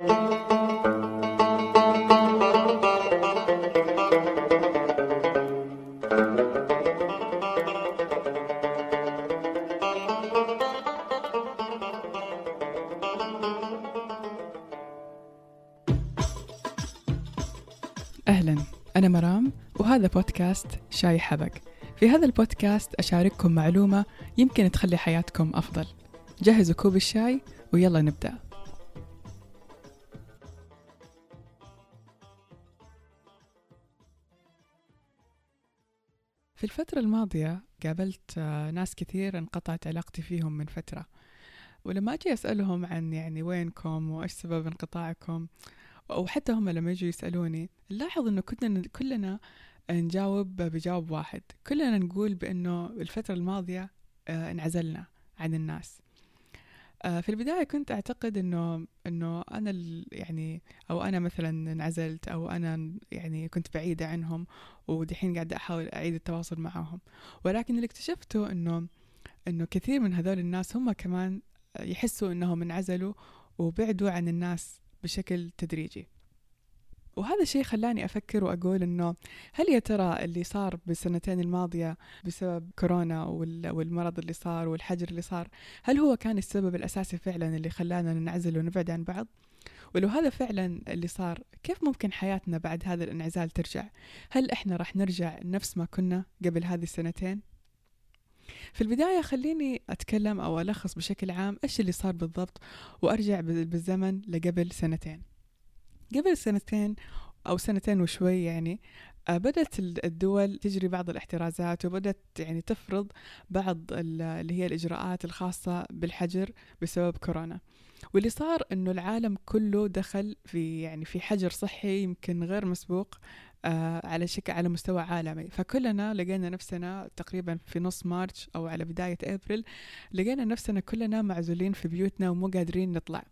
أهلا أنا مرام وهذا بودكاست شاي حبق في هذا البودكاست أشارككم معلومة يمكن تخلي حياتكم أفضل. جهزوا كوب الشاي ويلا نبدأ. في الفترة الماضية قابلت آه، ناس كثير انقطعت علاقتي فيهم من فترة. ولما أجي أسألهم عن يعني وينكم وإيش سبب انقطاعكم وحتى هم لما يجوا يسألوني نلاحظ إنه كلنا كلنا نجاوب بجواب واحد. كلنا نقول بأنه الفترة الماضية آه، انعزلنا عن الناس. في البداية كنت أعتقد إنه إنه أنا يعني أو أنا مثلا انعزلت أو أنا يعني كنت بعيدة عنهم ودحين قاعدة أحاول أعيد التواصل معهم. ولكن اللي اكتشفته إنه إنه كثير من هذول الناس هم كمان يحسوا إنهم انعزلوا وبعدوا عن الناس بشكل تدريجي. وهذا الشيء خلاني أفكر وأقول إنه هل يا ترى اللي صار بالسنتين الماضية بسبب كورونا والمرض اللي صار والحجر اللي صار هل هو كان السبب الأساسي فعلا اللي خلانا ننعزل ونبعد عن بعض؟ ولو هذا فعلا اللي صار كيف ممكن حياتنا بعد هذا الانعزال ترجع؟ هل إحنا راح نرجع نفس ما كنا قبل هذه السنتين؟ في البداية خليني أتكلم أو ألخص بشكل عام إيش اللي صار بالضبط وأرجع بالزمن لقبل سنتين قبل سنتين أو سنتين وشوي يعني آه، بدأت الدول تجري بعض الاحترازات وبدأت يعني تفرض بعض اللي هي الإجراءات الخاصة بالحجر بسبب كورونا. واللي صار إنه العالم كله دخل في يعني في حجر صحي يمكن غير مسبوق آه على شكل على مستوى عالمي. فكلنا لقينا نفسنا تقريبا في نص مارش أو على بداية أبريل لقينا نفسنا كلنا معزولين في بيوتنا ومو قادرين نطلع.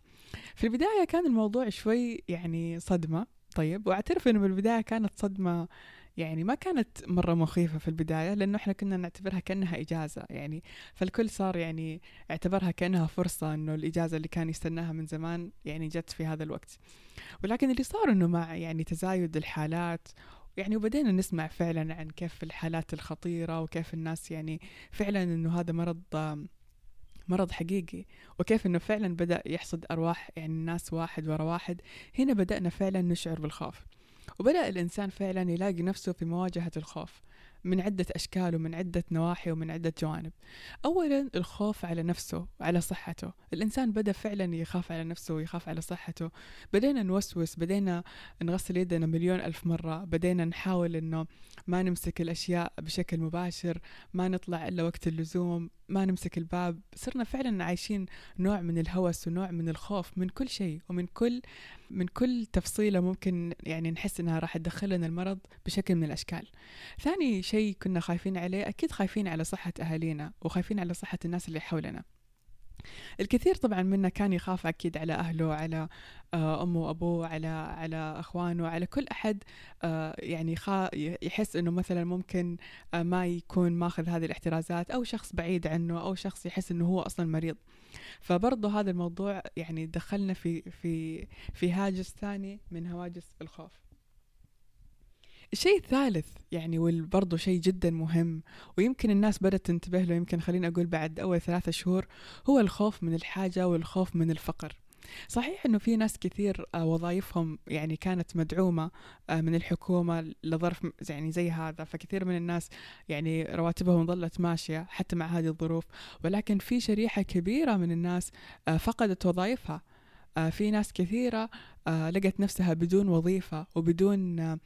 في البداية كان الموضوع شوي يعني صدمة طيب وأعترف إنه بالبداية كانت صدمة يعني ما كانت مرة مخيفة في البداية لأنه إحنا كنا نعتبرها كأنها إجازة يعني فالكل صار يعني اعتبرها كأنها فرصة إنه الإجازة اللي كان يستناها من زمان يعني جت في هذا الوقت. ولكن اللي صار إنه مع يعني تزايد الحالات يعني وبدينا نسمع فعلا عن كيف الحالات الخطيرة وكيف الناس يعني فعلا إنه هذا مرض مرض حقيقي وكيف إنه فعلا بدأ يحصد أرواح يعني الناس واحد ورا واحد. هنا بدأنا فعلا نشعر بالخوف وبدأ الإنسان فعلا يلاقي نفسه في مواجهة الخوف. من عدة أشكال ومن عدة نواحي ومن عدة جوانب. أولا الخوف على نفسه على صحته. الإنسان بدأ فعلا يخاف على نفسه ويخاف على صحته. بدينا نوسوس بدينا نغسل يدنا مليون ألف مرة. بدينا نحاول أنه ما نمسك الأشياء بشكل مباشر ما نطلع إلا وقت اللزوم ما نمسك الباب. صرنا فعلا عايشين نوع من الهوس ونوع من الخوف من كل شيء ومن كل من كل تفصيلة ممكن يعني نحس إنها راح تدخلنا المرض بشكل من الأشكال. ثاني شيء كنا خايفين عليه أكيد خايفين على صحة أهالينا وخايفين على صحة الناس اللي حولنا. الكثير طبعا منا كان يخاف أكيد على أهله على آه، أمه وأبوه على على أخوانه على كل أحد آه، يعني يحس إنه مثلا ممكن آه، ما يكون ماخذ هذه الاحترازات أو شخص بعيد عنه أو شخص يحس إنه هو أصلا مريض. فبرضه هذا الموضوع يعني دخلنا في في في هاجس ثاني من هواجس الخوف. الشيء الثالث يعني وبرضه شيء جدا مهم ويمكن الناس بدأت تنتبه له يمكن خليني أقول بعد أول ثلاثة شهور هو الخوف من الحاجة والخوف من الفقر. صحيح إنه في ناس كثير آه، وظائفهم يعني كانت مدعومة آه، من الحكومة لظرف يعني زي هذا. فكثير من الناس يعني رواتبهم ظلت ماشية حتى مع هذه الظروف. ولكن في شريحة كبيرة من الناس آه، فقدت وظائفها. في ناس كثيرة لقت نفسها بدون وظيفة وبدون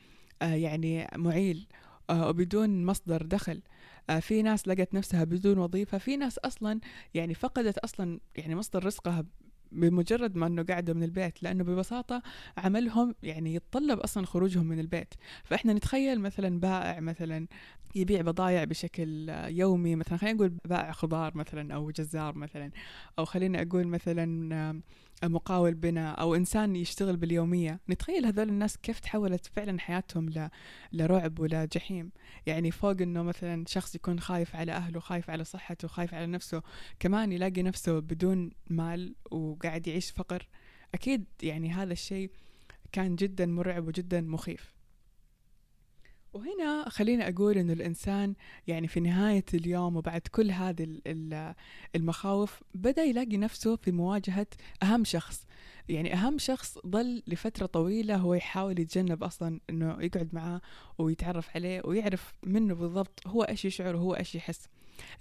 يعني معيل آه، وبدون مصدر دخل. آه، في ناس لقت نفسها بدون وظيفة. في ناس أصلا يعني فقدت أصلا يعني مصدر رزقها بمجرد ما إنه قاعدوا من البيت لأنه ببساطة عملهم يعني يتطلب أصلا خروجهم من البيت. فإحنا نتخيل مثلا بائع مثلا يبيع بضائع بشكل يومي مثلا خلينا نقول بائع خضار مثلا أو جزار مثلا أو خلينا أقول مثلا مقاول بناء أو إنسان يشتغل باليومية. نتخيل هذول الناس كيف تحولت فعلا حياتهم ل... لرعب ولجحيم يعني فوق إنه مثلا شخص يكون خايف على أهله خايف على صحته خايف على نفسه كمان يلاقي نفسه بدون مال وقاعد يعيش فقر. أكيد يعني هذا الشيء كان جدا مرعب وجدا مخيف. وهنا خليني أقول إنه الإنسان يعني في نهاية اليوم وبعد كل هذه المخاوف بدأ يلاقي نفسه في مواجهة أهم شخص. يعني أهم شخص ظل لفترة طويلة هو يحاول يتجنب أصلا إنه يقعد معاه ويتعرف عليه ويعرف منه بالضبط هو إيش يشعر وهو إيش يحس.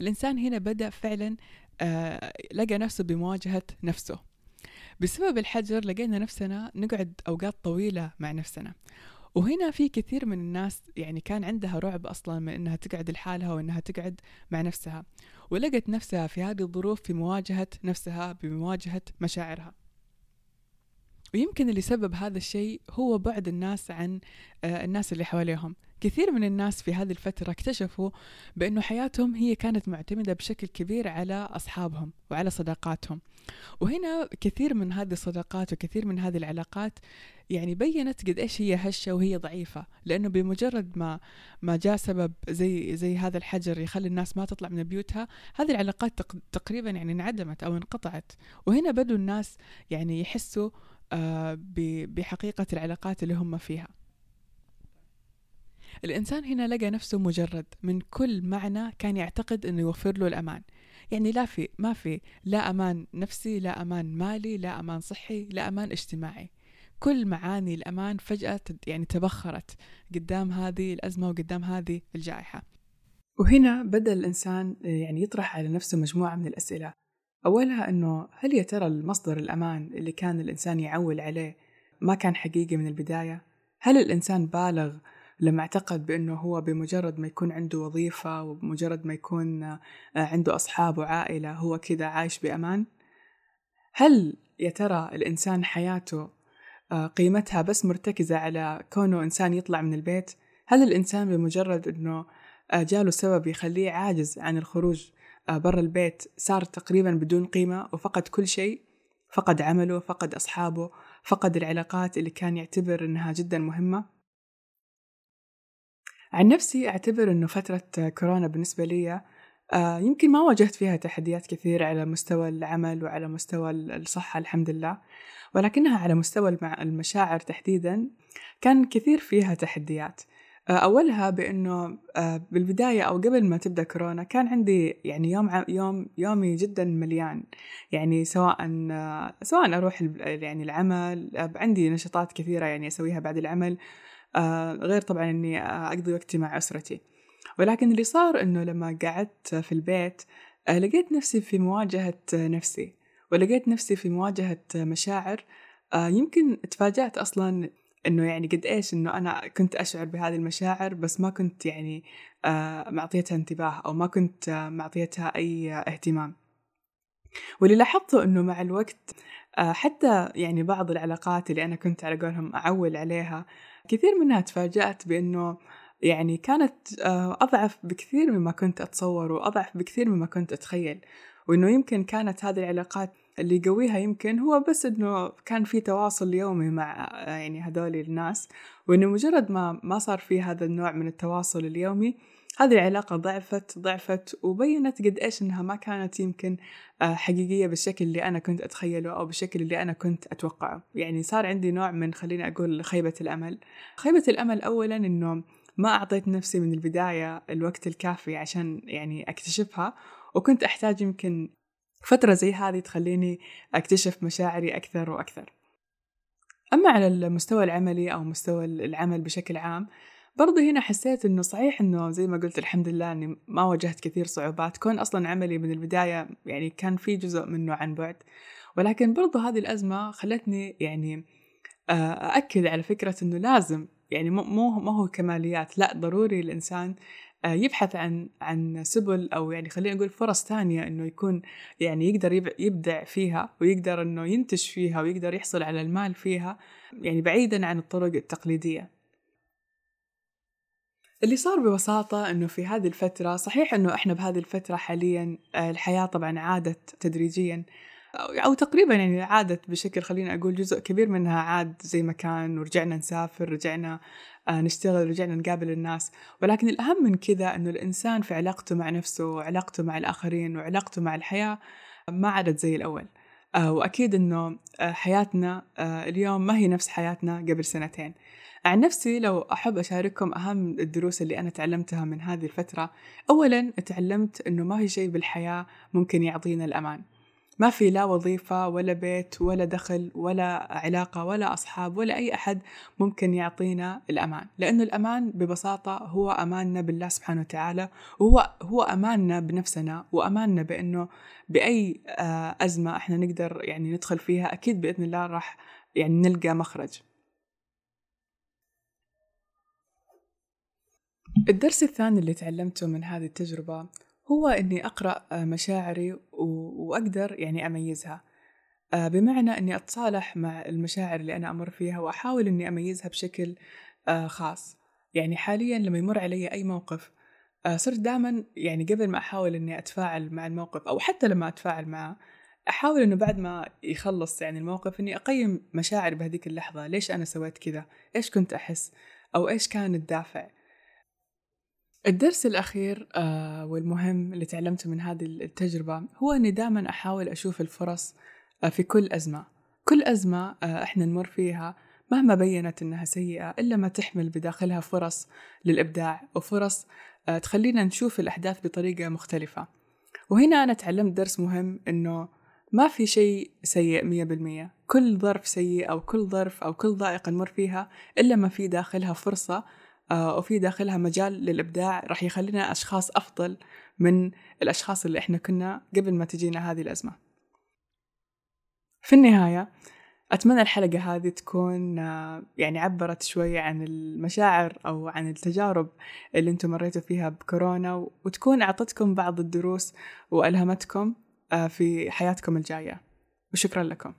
الإنسان هنا بدأ فعلا آه لقى نفسه بمواجهة نفسه. بسبب الحجر لقينا نفسنا نقعد أوقات طويلة مع نفسنا. وهنا في كثير من الناس يعني كان عندها رعب أصلا من أنها تقعد لحالها وأنها تقعد مع نفسها ولقت نفسها في هذه الظروف في مواجهة نفسها بمواجهة مشاعرها. ويمكن اللي سبب هذا الشيء هو بعد الناس عن آه، الناس اللي حواليهم. كثير من الناس في هذه الفترة اكتشفوا بأنه حياتهم هي كانت معتمدة بشكل كبير على أصحابهم وعلى صداقاتهم. وهنا كثير من هذه الصداقات وكثير من هذه العلاقات يعني بينت قد إيش هي هشة وهي ضعيفة. لأنه بمجرد ما ما جاء سبب زي زي هذا الحجر يخلي الناس ما تطلع من بيوتها هذه العلاقات تقريبا يعني انعدمت أو انقطعت. وهنا بدوا الناس يعني يحسوا آه، بحقيقة العلاقات اللي هم فيها. الإنسان هنا لقى نفسه مجرد من كل معنى كان يعتقد أنه يوفر له الأمان. يعني لا في ما في لا أمان نفسي لا أمان مالي لا أمان صحي لا أمان اجتماعي. كل معاني الأمان فجأة يعني تبخرت قدام هذه الأزمة وقدام هذه الجائحة. وهنا بدأ الإنسان يعني يطرح على نفسه مجموعة من الأسئلة. أولها أنه هل يا ترى المصدر الأمان اللي كان الإنسان يعول عليه ما كان حقيقي من البداية؟ هل الإنسان بالغ لما اعتقد بأنه هو بمجرد ما يكون عنده وظيفة وبمجرد ما يكون آه، عنده أصحاب وعائلة هو كذا عايش بأمان؟ هل يا ترى الإنسان حياته آه، قيمتها بس مرتكزة على كونه إنسان يطلع من البيت؟ هل الإنسان بمجرد أنه آه، جاله سبب يخليه عاجز عن الخروج برا البيت صار تقريبا بدون قيمة وفقد كل شيء فقد عمله فقد أصحابه فقد العلاقات اللي كان يعتبر أنها جدا مهمة. عن نفسي أعتبر أنه فترة كورونا بالنسبة لي آه، يمكن ما واجهت فيها تحديات كثيرة على مستوى العمل وعلى مستوى الصحة الحمد لله. ولكنها على مستوى المشاعر تحديدا كان كثير فيها تحديات. آه، أولها بأنه آه، بالبداية أو قبل ما تبدأ كورونا كان عندي يعني يوم يوم يومي جدا مليان. يعني سواء سواء أروح يعني العمل عندي نشاطات كثيرة يعني أسويها بعد العمل آه، غير طبعا إني أقضي وقتي مع أسرتي. ولكن اللي صار إنه لما قعدت في البيت آه، لقيت نفسي في مواجهة نفسي. ولقيت نفسي في مواجهة مشاعر آه، يمكن تفاجأت أصلا إنه يعني قد إيش إنه أنا كنت أشعر بهذه المشاعر بس ما كنت يعني معطيتها انتباه أو ما كنت معطيتها أي اهتمام. واللي لاحظته إنه مع الوقت حتى يعني بعض العلاقات اللي أنا كنت على قولهم أعول عليها كثير منها تفاجأت بأنه يعني كانت آه، أضعف بكثير مما كنت أتصور وأضعف بكثير مما كنت أتخيل. وإنه يمكن كانت هذه العلاقات اللي يقويها يمكن هو بس إنه كان في تواصل يومي مع يعني هذول الناس وإنه مجرد ما ما صار في هذا النوع من التواصل اليومي هذه العلاقة ضعفت ضعفت وبينت قد إيش إنها ما كانت يمكن آه، حقيقية بالشكل اللي أنا كنت أتخيله أو بالشكل اللي أنا كنت أتوقعه. يعني صار عندي نوع من خليني أقول خيبة الأمل. خيبة الأمل أولا إنه ما أعطيت نفسي من البداية الوقت الكافي عشان يعني أكتشفها وكنت أحتاج يمكن فترة زي هذه تخليني أكتشف مشاعري أكثر وأكثر. أما على المستوى العملي أو مستوى العمل بشكل عام برضه هنا حسيت إنه صحيح إنه زي ما قلت الحمد لله إني ما واجهت كثير صعوبات. كون أصلا عملي من البداية يعني كان في جزء منه عن بعد ولكن برضه هذه الأزمة خلتني يعني آه، أأكد على فكرة إنه لازم يعني مو ما هو كماليات لا ضروري الانسان آه، يبحث عن عن سبل أو يعني خلينا نقول فرص ثانية إنه يكون يعني يقدر يبدع فيها ويقدر إنه ينتج فيها ويقدر يحصل على المال فيها يعني بعيدا عن الطرق التقليدية. اللي صار ببساطة إنه في هذه الفترة صحيح إنه إحنا بهذه الفترة حاليا آه، الحياة طبعا عادت تدريجيا أو تقريبا يعني عادت بشكل خلينا أقول جزء كبير منها عاد زي ما كان ورجعنا نسافر رجعنا آه، نشتغل رجعنا نقابل الناس. ولكن الأهم من كذا إنه الإنسان في علاقته مع نفسه وعلاقته مع الآخرين وعلاقته مع الحياة ما عادت زي الأول. آه، وأكيد أنه آه، حياتنا اليوم ما هي نفس حياتنا قبل سنتين. عن نفسي لو أحب أشارككم أهم الدروس اللي أنا تعلمتها من هذه الفترة. أولا تعلمت أنه ما في شيء بالحياة ممكن يعطينا الأمان. ما في لا وظيفة ولا بيت ولا دخل ولا علاقة ولا أصحاب ولا أي أحد ممكن يعطينا الأمان. لأنه الأمان ببساطة هو أماننا بالله سبحانه وتعالى وهو هو أماننا بنفسنا وأماننا بأنه بأي آه، أزمة إحنا نقدر يعني ندخل فيها أكيد بإذن الله راح يعني نلقى مخرج. الدرس الثاني اللي تعلمته من هذه التجربة هو إني أقرأ آه، مشاعري وأقدر يعني أميزها. آه، بمعنى إني أتصالح مع المشاعر اللي أنا أمر فيها وأحاول إني أميزها بشكل آه، خاص. يعني حاليا لما يمر علي أي موقف صرت دائما يعني قبل ما أحاول إني أتفاعل مع الموقف أو حتى لما أتفاعل معه أحاول إنه بعد ما يخلص يعني الموقف إني أقيم مشاعري بهذيك اللحظة. ليش أنا سويت كذا؟ إيش كنت أحس؟ أو إيش كان الدافع؟ الدرس الأخير آه والمهم اللي تعلمته من هذه التجربة هو أني دائما أحاول أشوف الفرص آه في كل أزمة. كل أزمة آه إحنا نمر فيها مهما بينت أنها سيئة إلا ما تحمل بداخلها فرص للإبداع وفرص تخلينا نشوف الأحداث بطريقة مختلفة. وهنا أنا تعلمت درس مهم أنه ما في شيء سيء مية بالمية. كل ظرف سيء أو كل ظرف أو كل ضائقة نمر فيها إلا ما في داخلها فرصة وفي داخلها مجال للإبداع راح يخلينا أشخاص أفضل من الأشخاص اللي إحنا كنا قبل ما تجينا هذه الأزمة. في النهاية أتمنى الحلقة هذه تكون آه، يعني عبرت شوي عن المشاعر أو عن التجارب اللي أنتم مريتوا فيها بكورونا وتكون أعطتكم بعض الدروس وألهمتكم آه، في حياتكم الجاية. وشكرا لكم.